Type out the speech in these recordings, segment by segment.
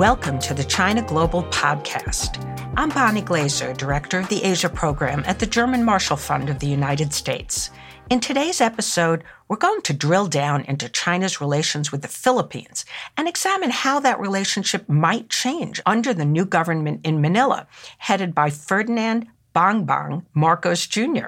Welcome to the China Global Podcast. I'm Bonnie Glaser, Director of the Asia Program at the German Marshall Fund of the United States. In today's episode, we're going to drill down into China's relations with the Philippines and examine how that relationship might change under the new government in Manila, headed by Ferdinand Bongbong Marcos Jr.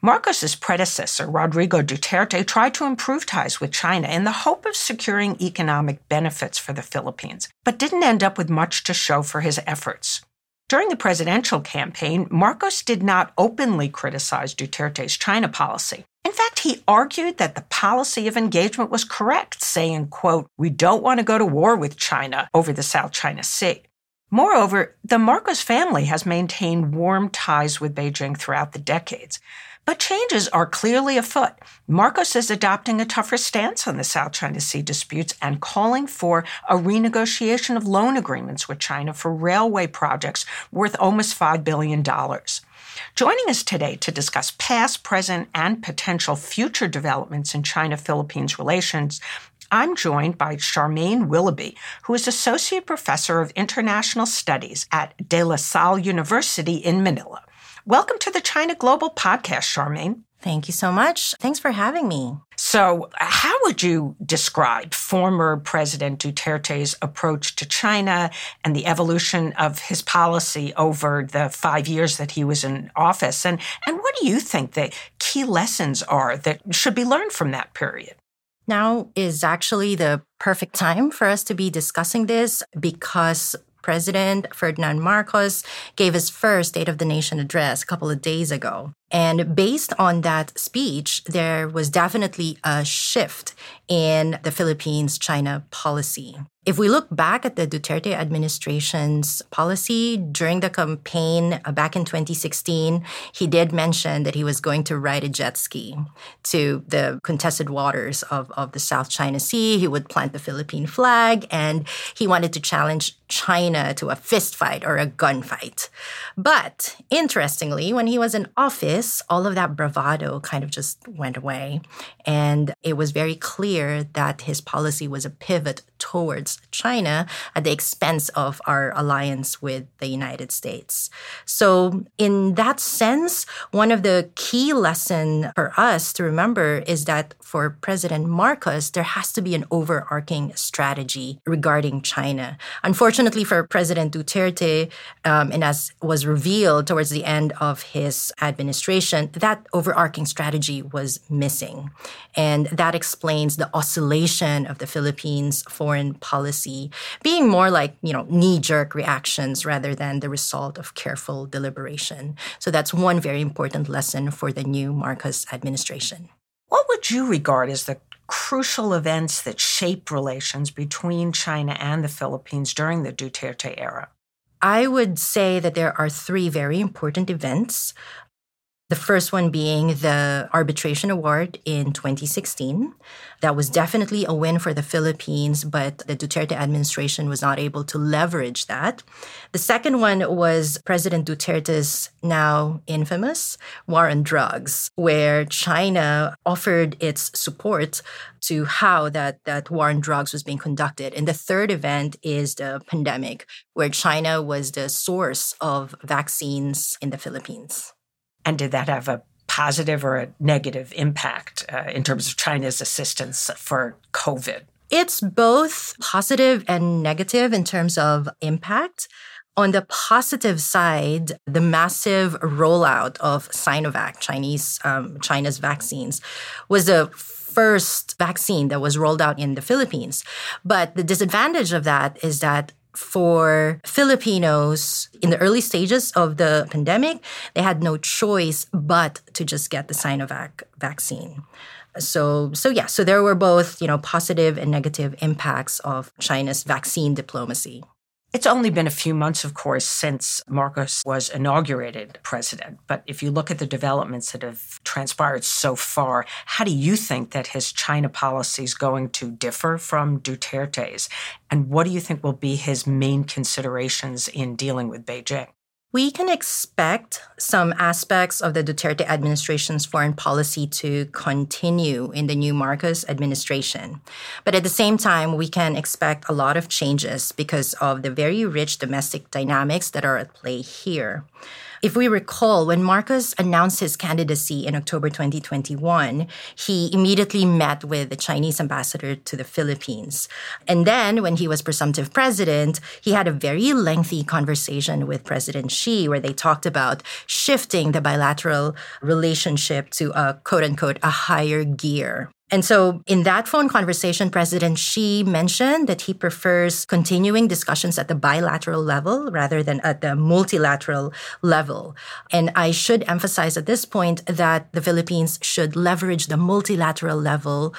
Marcos's predecessor, Rodrigo Duterte, tried to improve ties with China in the hope of securing economic benefits for the Philippines, but didn't end up with much to show for his efforts. During the presidential campaign, Marcos did not openly criticize Duterte's China policy. In fact, he argued that the policy of engagement was correct, saying, quote, we don't want to go to war with China over the South China Sea. Moreover, the Marcos family has maintained warm ties with Beijing throughout the decades. But changes are clearly afoot. Marcos is adopting a tougher stance on the South China Sea disputes and calling for a renegotiation of loan agreements with China for railway projects worth almost $5 billion. Joining us today to discuss past, present, and potential future developments in China Philippines relations I'm joined by Charmaine Willoughby, who is Associate Professor of International Studies at De La Salle University in Manila. Welcome to the China Global Podcast, Charmaine. Thank you so much. Thanks for having me. So, how would you describe former President Duterte's approach to China and the evolution of his policy over the five years that he was in office? And, and what do you think the key lessons are that should be learned from that period? Now is actually the perfect time for us to be discussing this because President Ferdinand Marcos gave his first State of the Nation address a couple of days ago. And based on that speech, there was definitely a shift in the Philippines China policy. If we look back at the Duterte administration's policy during the campaign uh, back in 2016, he did mention that he was going to ride a jet ski to the contested waters of, of the South China Sea. He would plant the Philippine flag and he wanted to challenge China to a fist fight or a gunfight. But interestingly, when he was in office, all of that bravado kind of just went away. And it was very clear that his policy was a pivot towards China at the expense of our alliance with the United States. So, in that sense, one of the key lessons for us to remember is that for President Marcos, there has to be an overarching strategy regarding China. Unfortunately for President Duterte, um, and as was revealed towards the end of his administration, that overarching strategy was missing. And that explains the oscillation of the Philippines' foreign policy being more like, you know, knee jerk reactions rather than the result of careful deliberation. So that's one very important lesson for the new Marcos administration. What would you regard as the crucial events that shape relations between China and the Philippines during the Duterte era? I would say that there are three very important events. The first one being the arbitration award in 2016. That was definitely a win for the Philippines, but the Duterte administration was not able to leverage that. The second one was President Duterte's now infamous war on drugs, where China offered its support to how that, that war on drugs was being conducted. And the third event is the pandemic, where China was the source of vaccines in the Philippines. And did that have a positive or a negative impact uh, in terms of China's assistance for COVID? It's both positive and negative in terms of impact. On the positive side, the massive rollout of Sinovac, Chinese um, China's vaccines, was the first vaccine that was rolled out in the Philippines. But the disadvantage of that is that for Filipinos in the early stages of the pandemic, they had no choice but to just get the Sinovac vaccine. So, so yeah, so there were both, you know, positive and negative impacts of China's vaccine diplomacy. It's only been a few months, of course, since Marcos was inaugurated president. But if you look at the developments that have transpired so far, how do you think that his China policy is going to differ from Duterte's? And what do you think will be his main considerations in dealing with Beijing? We can expect some aspects of the Duterte administration's foreign policy to continue in the new Marcos administration. But at the same time, we can expect a lot of changes because of the very rich domestic dynamics that are at play here. If we recall, when Marcos announced his candidacy in October 2021, he immediately met with the Chinese ambassador to the Philippines. And then, when he was presumptive president, he had a very lengthy conversation with President Xi where they talked about shifting the bilateral relationship to a quote unquote a higher gear. And so in that phone conversation, President Xi mentioned that he prefers continuing discussions at the bilateral level rather than at the multilateral level. And I should emphasize at this point that the Philippines should leverage the multilateral level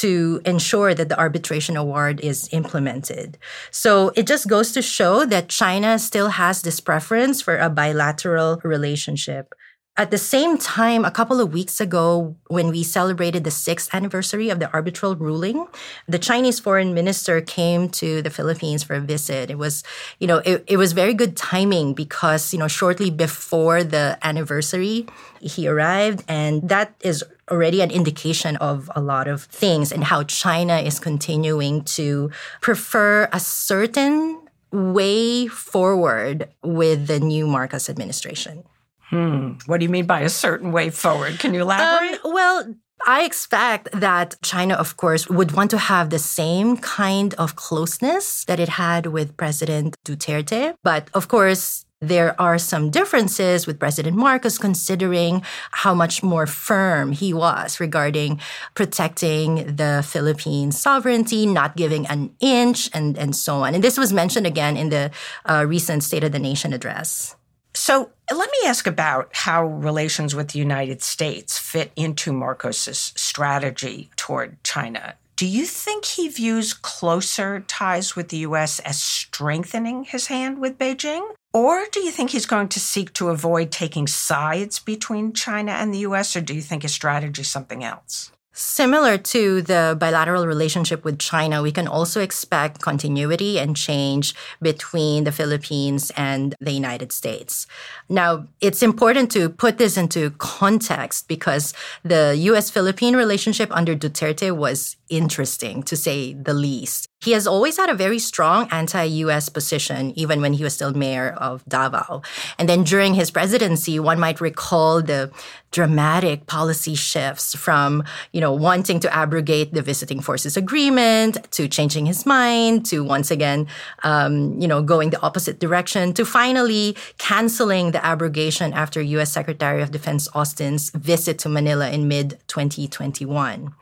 to ensure that the arbitration award is implemented. So it just goes to show that China still has this preference for a bilateral relationship. At the same time, a couple of weeks ago, when we celebrated the sixth anniversary of the arbitral ruling, the Chinese foreign minister came to the Philippines for a visit. It was, you know, it, it was very good timing because, you know, shortly before the anniversary, he arrived. And that is already an indication of a lot of things and how China is continuing to prefer a certain way forward with the new Marcos administration. Hmm. What do you mean by a certain way forward? Can you elaborate? Um, well, I expect that China, of course, would want to have the same kind of closeness that it had with President Duterte. But of course, there are some differences with President Marcos considering how much more firm he was regarding protecting the Philippine sovereignty, not giving an inch, and, and so on. And this was mentioned again in the uh, recent State of the Nation address. So let me ask about how relations with the United States fit into Marcos's strategy toward China. Do you think he views closer ties with the U.S. as strengthening his hand with Beijing? Or do you think he's going to seek to avoid taking sides between China and the U.S., or do you think his strategy is something else? Similar to the bilateral relationship with China, we can also expect continuity and change between the Philippines and the United States. Now, it's important to put this into context because the US Philippine relationship under Duterte was interesting to say the least. He has always had a very strong anti US position, even when he was still mayor of Davao. And then during his presidency, one might recall the dramatic policy shifts from, you know, wanting to abrogate the visiting forces agreement to changing his mind to once again, um, you know, going the opposite direction to finally canceling the abrogation after U.S. Secretary of Defense Austin's visit to Manila in mid 2021.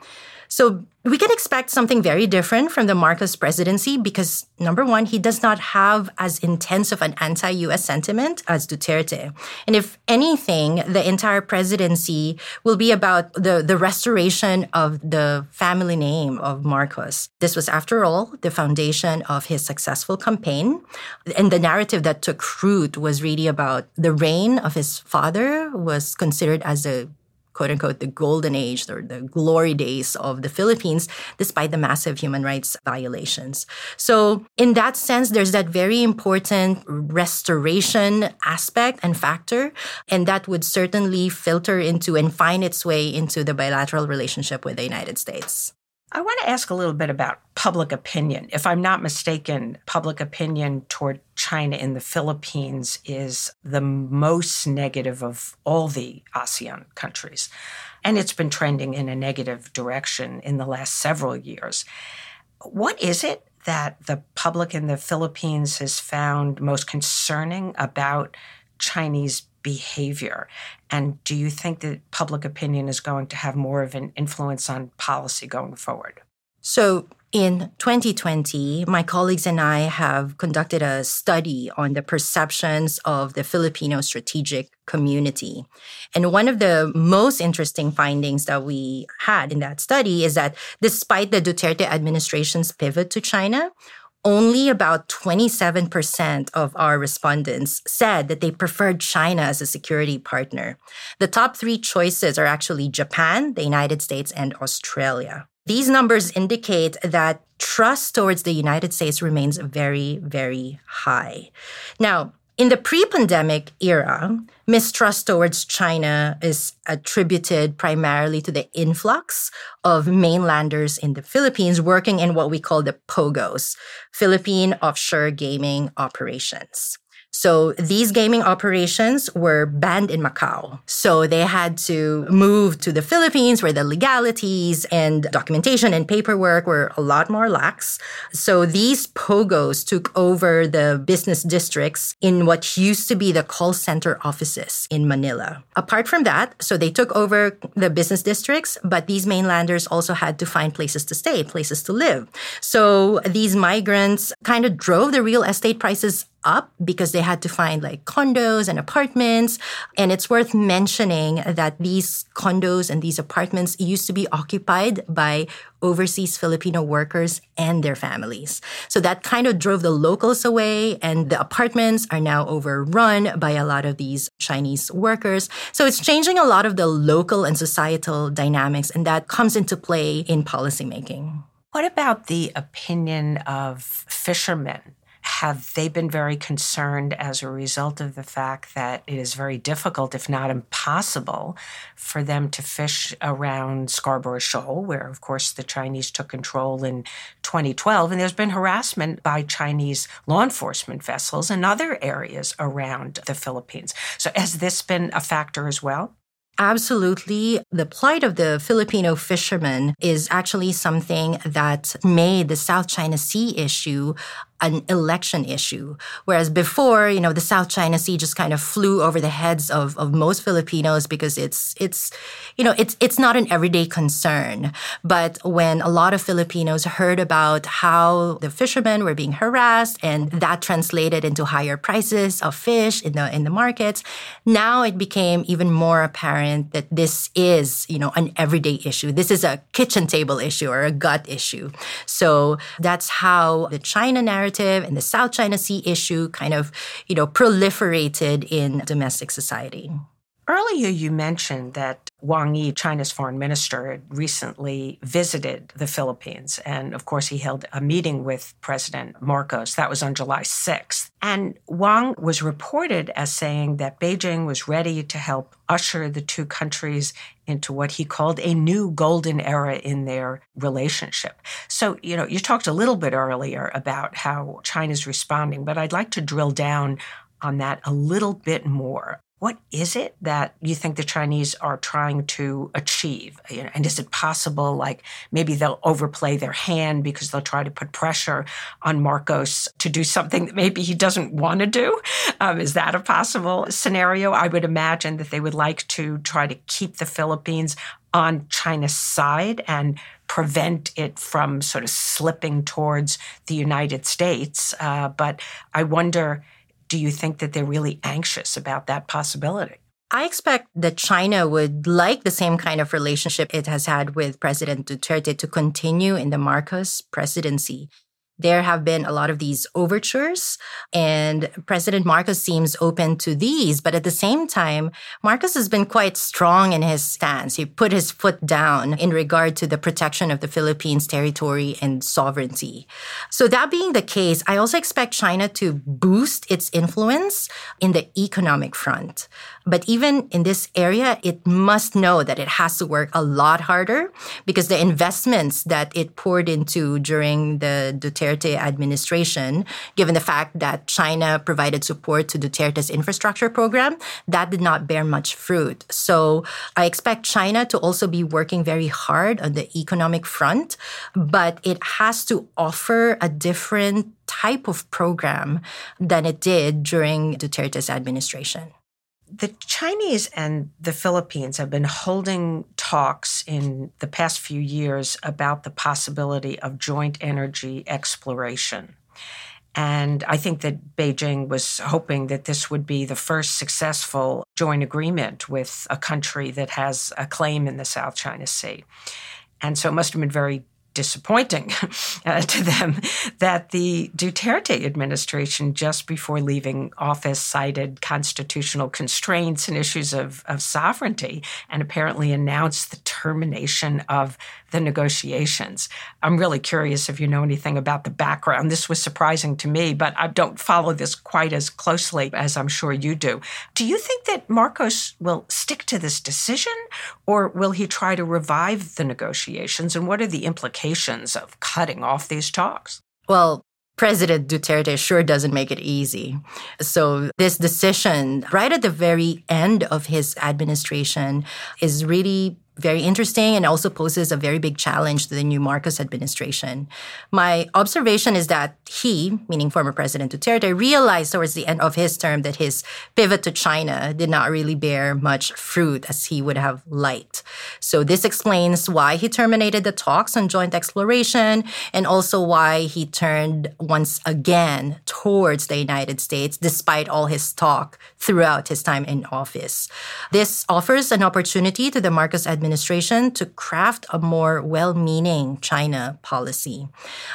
So we can expect something very different from the Marcos presidency because number one, he does not have as intense of an anti-US sentiment as Duterte. And if anything, the entire presidency will be about the, the restoration of the family name of Marcos. This was, after all, the foundation of his successful campaign. And the narrative that took root was really about the reign of his father was considered as a quote unquote the golden age or the glory days of the Philippines, despite the massive human rights violations. So, in that sense, there's that very important restoration aspect and factor, and that would certainly filter into and find its way into the bilateral relationship with the United States. I want to ask a little bit about public opinion. If I'm not mistaken, public opinion toward China in the Philippines is the most negative of all the ASEAN countries. And it's been trending in a negative direction in the last several years. What is it that the public in the Philippines has found most concerning about Chinese behavior? And do you think that public opinion is going to have more of an influence on policy going forward? So, in 2020, my colleagues and I have conducted a study on the perceptions of the Filipino strategic community. And one of the most interesting findings that we had in that study is that despite the Duterte administration's pivot to China, only about 27% of our respondents said that they preferred China as a security partner. The top three choices are actually Japan, the United States, and Australia. These numbers indicate that trust towards the United States remains very, very high. Now, In the pre pandemic era, mistrust towards China is attributed primarily to the influx of mainlanders in the Philippines working in what we call the POGOs, Philippine Offshore Gaming Operations. So these gaming operations were banned in Macau. So they had to move to the Philippines where the legalities and documentation and paperwork were a lot more lax. So these POGOs took over the business districts in what used to be the call center offices in Manila. Apart from that, so they took over the business districts, but these mainlanders also had to find places to stay, places to live. So these migrants kind of drove the real estate prices up because they had to find like condos and apartments. And it's worth mentioning that these condos and these apartments used to be occupied by overseas Filipino workers and their families. So that kind of drove the locals away, and the apartments are now overrun by a lot of these Chinese workers. So it's changing a lot of the local and societal dynamics, and that comes into play in policymaking. What about the opinion of fishermen? Have they been very concerned as a result of the fact that it is very difficult, if not impossible, for them to fish around Scarborough Shoal, where, of course, the Chinese took control in 2012? And there's been harassment by Chinese law enforcement vessels in other areas around the Philippines. So, has this been a factor as well? Absolutely. The plight of the Filipino fishermen is actually something that made the South China Sea issue an election issue. Whereas before, you know, the South China Sea just kind of flew over the heads of, of most Filipinos because it's it's you know, it's it's not an everyday concern. But when a lot of Filipinos heard about how the fishermen were being harassed and that translated into higher prices of fish in the in the markets, now it became even more apparent that this is, you know, an everyday issue. This is a kitchen table issue or a gut issue. So that's how the China narrative narrative and the South China Sea issue kind of, you know, proliferated in domestic society. Earlier, you mentioned that Wang Yi, China's foreign minister, had recently visited the Philippines. And of course, he held a meeting with President Marcos. That was on July 6th. And Wang was reported as saying that Beijing was ready to help usher the two countries into what he called a new golden era in their relationship. So, you know, you talked a little bit earlier about how China's responding, but I'd like to drill down on that a little bit more what is it that you think the Chinese are trying to achieve? And is it possible, like maybe they'll overplay their hand because they'll try to put pressure on Marcos to do something that maybe he doesn't want to do? Um, is that a possible scenario? I would imagine that they would like to try to keep the Philippines on China's side and prevent it from sort of slipping towards the United States. Uh, but I wonder do you think that they're really anxious about that possibility? I expect that China would like the same kind of relationship it has had with President Duterte to continue in the Marcos presidency there have been a lot of these overtures, and President Marcos seems open to these. But at the same time, Marcos has been quite strong in his stance. He put his foot down in regard to the protection of the Philippines' territory and sovereignty. So, that being the case, I also expect China to boost its influence in the economic front. But even in this area, it must know that it has to work a lot harder because the investments that it poured into during the Duterte administration, given the fact that China provided support to Duterte's infrastructure program, that did not bear much fruit. So I expect China to also be working very hard on the economic front, but it has to offer a different type of program than it did during Duterte's administration the Chinese and the Philippines have been holding talks in the past few years about the possibility of joint energy exploration. And I think that Beijing was hoping that this would be the first successful joint agreement with a country that has a claim in the South China Sea. And so it must have been very disappointing uh, to them that the Duterte administration, just before leaving office, cited constitutional constraints and issues of, of sovereignty and apparently announced the termination of the negotiations. I'm really curious if you know anything about the background. This was surprising to me, but I don't follow this quite as closely as I'm sure you do. Do you think that Marcos will stick to this decision or will he try to revive the negotiations? And what are the implications of cutting off these talks? Well, President Duterte sure doesn't make it easy. So, this decision, right at the very end of his administration, is really very interesting and also poses a very big challenge to the new Marcos administration. My observation is that he, meaning former President Duterte, realized towards the end of his term that his pivot to China did not really bear much fruit as he would have liked. So this explains why he terminated the talks on joint exploration and also why he turned once again towards the United States despite all his talk throughout his time in office. This offers an opportunity to the Marcos administration administration to craft a more well meaning China policy.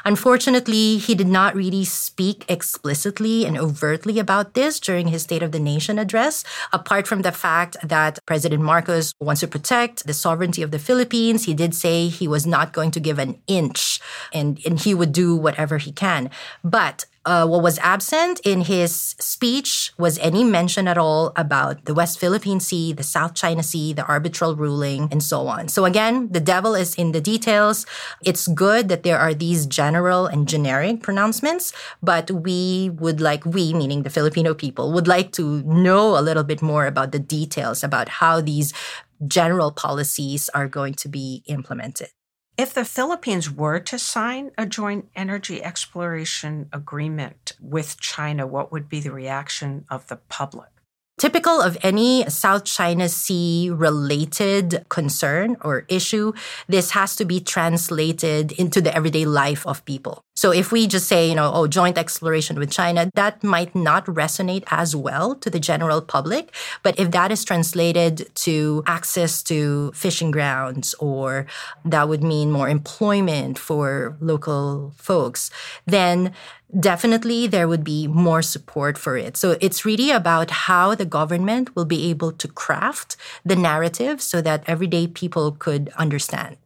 Unfortunately, he did not really speak explicitly and overtly about this during his State of the Nation address, apart from the fact that President Marcos wants to protect the sovereignty of the Philippines. He did say he was not going to give an inch and, and he would do whatever he can. But uh, what was absent in his speech was any mention at all about the West Philippine Sea, the South China Sea, the arbitral ruling, and so on. So again, the devil is in the details. It's good that there are these general and generic pronouncements, but we would like, we, meaning the Filipino people, would like to know a little bit more about the details about how these general policies are going to be implemented. If the Philippines were to sign a joint energy exploration agreement with China, what would be the reaction of the public? Typical of any South China Sea related concern or issue, this has to be translated into the everyday life of people. So if we just say, you know, oh, joint exploration with China, that might not resonate as well to the general public. But if that is translated to access to fishing grounds or that would mean more employment for local folks, then definitely there would be more support for it. So it's really about how the government will be able to craft the narrative so that everyday people could understand.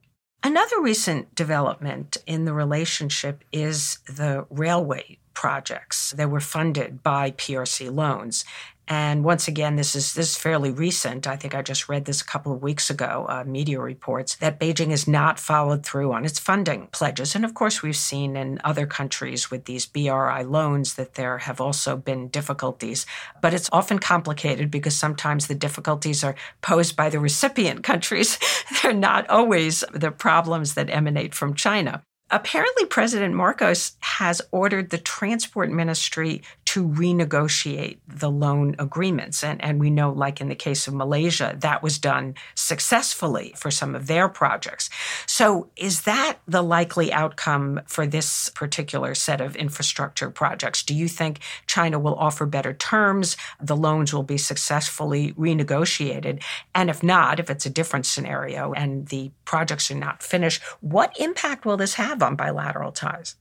Another recent development in the relationship is the railway projects that were funded by PRC loans. And once again, this is this is fairly recent. I think I just read this a couple of weeks ago. Uh, media reports that Beijing has not followed through on its funding pledges, and of course, we've seen in other countries with these BRI loans that there have also been difficulties. But it's often complicated because sometimes the difficulties are posed by the recipient countries. They're not always the problems that emanate from China. Apparently, President Marcos has ordered the transport ministry to renegotiate the loan agreements. And, and we know, like in the case of Malaysia, that was done successfully for some of their projects. So, is that the likely outcome for this particular set of infrastructure projects? Do you think China will offer better terms? The loans will be successfully renegotiated? And if not, if it's a different scenario and the projects are not finished, what impact will this have on bilateral ties?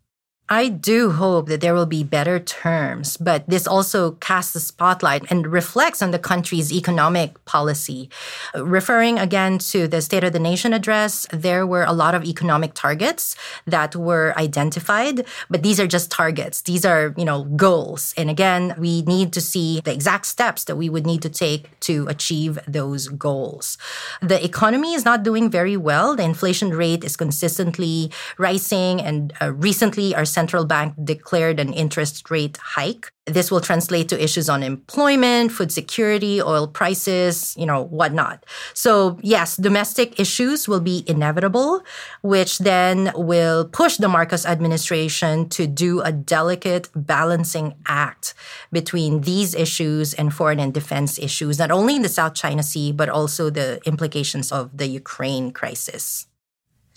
I do hope that there will be better terms, but this also casts a spotlight and reflects on the country's economic policy. Referring again to the State of the Nation address, there were a lot of economic targets that were identified, but these are just targets. These are, you know, goals. And again, we need to see the exact steps that we would need to take to achieve those goals. The economy is not doing very well. The inflation rate is consistently rising and uh, recently our central bank declared an interest rate hike. This will translate to issues on employment, food security, oil prices, you know, whatnot. So, yes, domestic issues will be inevitable, which then will push the Marcos administration to do a delicate balancing act between these issues and foreign and defense issues, not only in the South China Sea, but also the implications of the Ukraine crisis.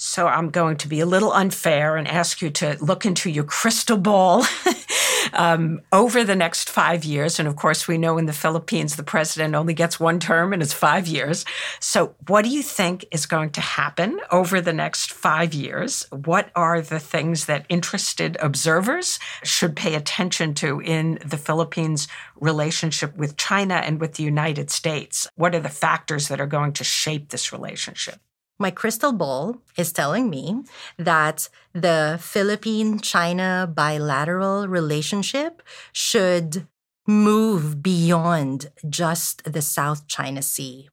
So I'm going to be a little unfair and ask you to look into your crystal ball um, over the next five years. And of course, we know in the Philippines, the president only gets one term and it's five years. So, what do you think is going to happen over the next five years? What are the things that interested observers should pay attention to in the Philippines' relationship with China and with the United States? What are the factors that are going to shape this relationship? My crystal ball is telling me that the Philippine China bilateral relationship should move beyond just the South China Sea.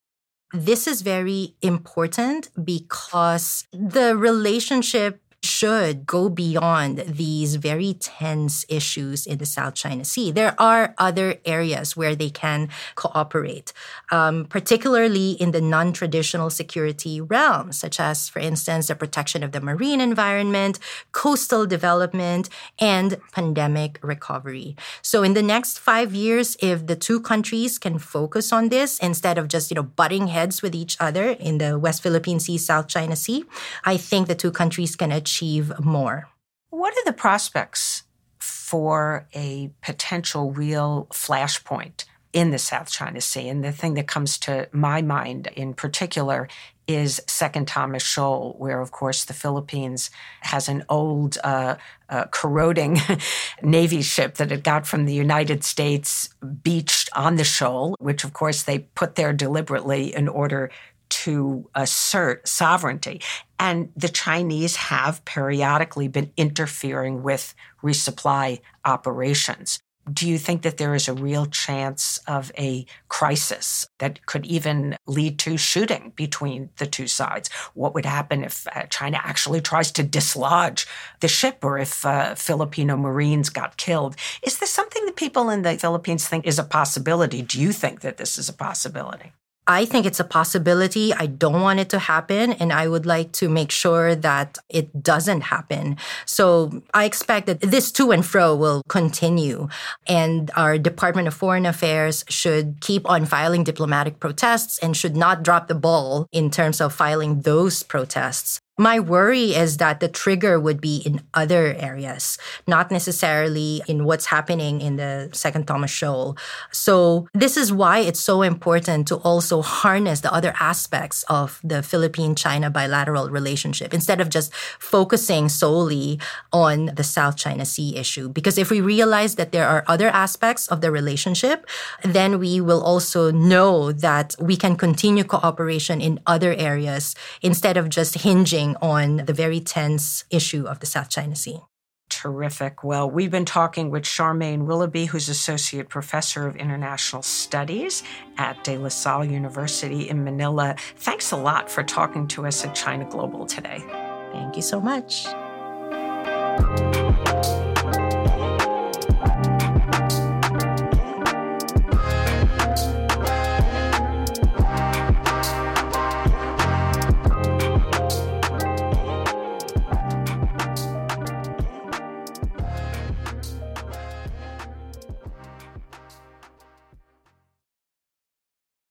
This is very important because the relationship should go beyond these very tense issues in the South China Sea. There are other areas where they can cooperate, um, particularly in the non traditional security realm, such as, for instance, the protection of the marine environment, coastal development, and pandemic recovery. So, in the next five years, if the two countries can focus on this instead of just you know butting heads with each other in the West Philippine Sea, South China Sea, I think the two countries can achieve achieve more. What are the prospects for a potential real flashpoint in the South China Sea? And the thing that comes to my mind in particular is Second Thomas Shoal, where, of course, the Philippines has an old, uh, uh, corroding Navy ship that it got from the United States beached on the shoal, which, of course, they put there deliberately in order to assert sovereignty. And the Chinese have periodically been interfering with resupply operations. Do you think that there is a real chance of a crisis that could even lead to shooting between the two sides? What would happen if uh, China actually tries to dislodge the ship or if uh, Filipino Marines got killed? Is this something that people in the Philippines think is a possibility? Do you think that this is a possibility? I think it's a possibility. I don't want it to happen. And I would like to make sure that it doesn't happen. So I expect that this to and fro will continue. And our Department of Foreign Affairs should keep on filing diplomatic protests and should not drop the ball in terms of filing those protests. My worry is that the trigger would be in other areas, not necessarily in what's happening in the Second Thomas Shoal. So, this is why it's so important to also harness the other aspects of the Philippine China bilateral relationship instead of just focusing solely on the South China Sea issue. Because if we realize that there are other aspects of the relationship, then we will also know that we can continue cooperation in other areas instead of just hinging on the very tense issue of the South China Sea. Terrific. Well, we've been talking with Charmaine Willoughby, who's Associate Professor of International Studies at De La Salle University in Manila. Thanks a lot for talking to us at China Global today. Thank you so much.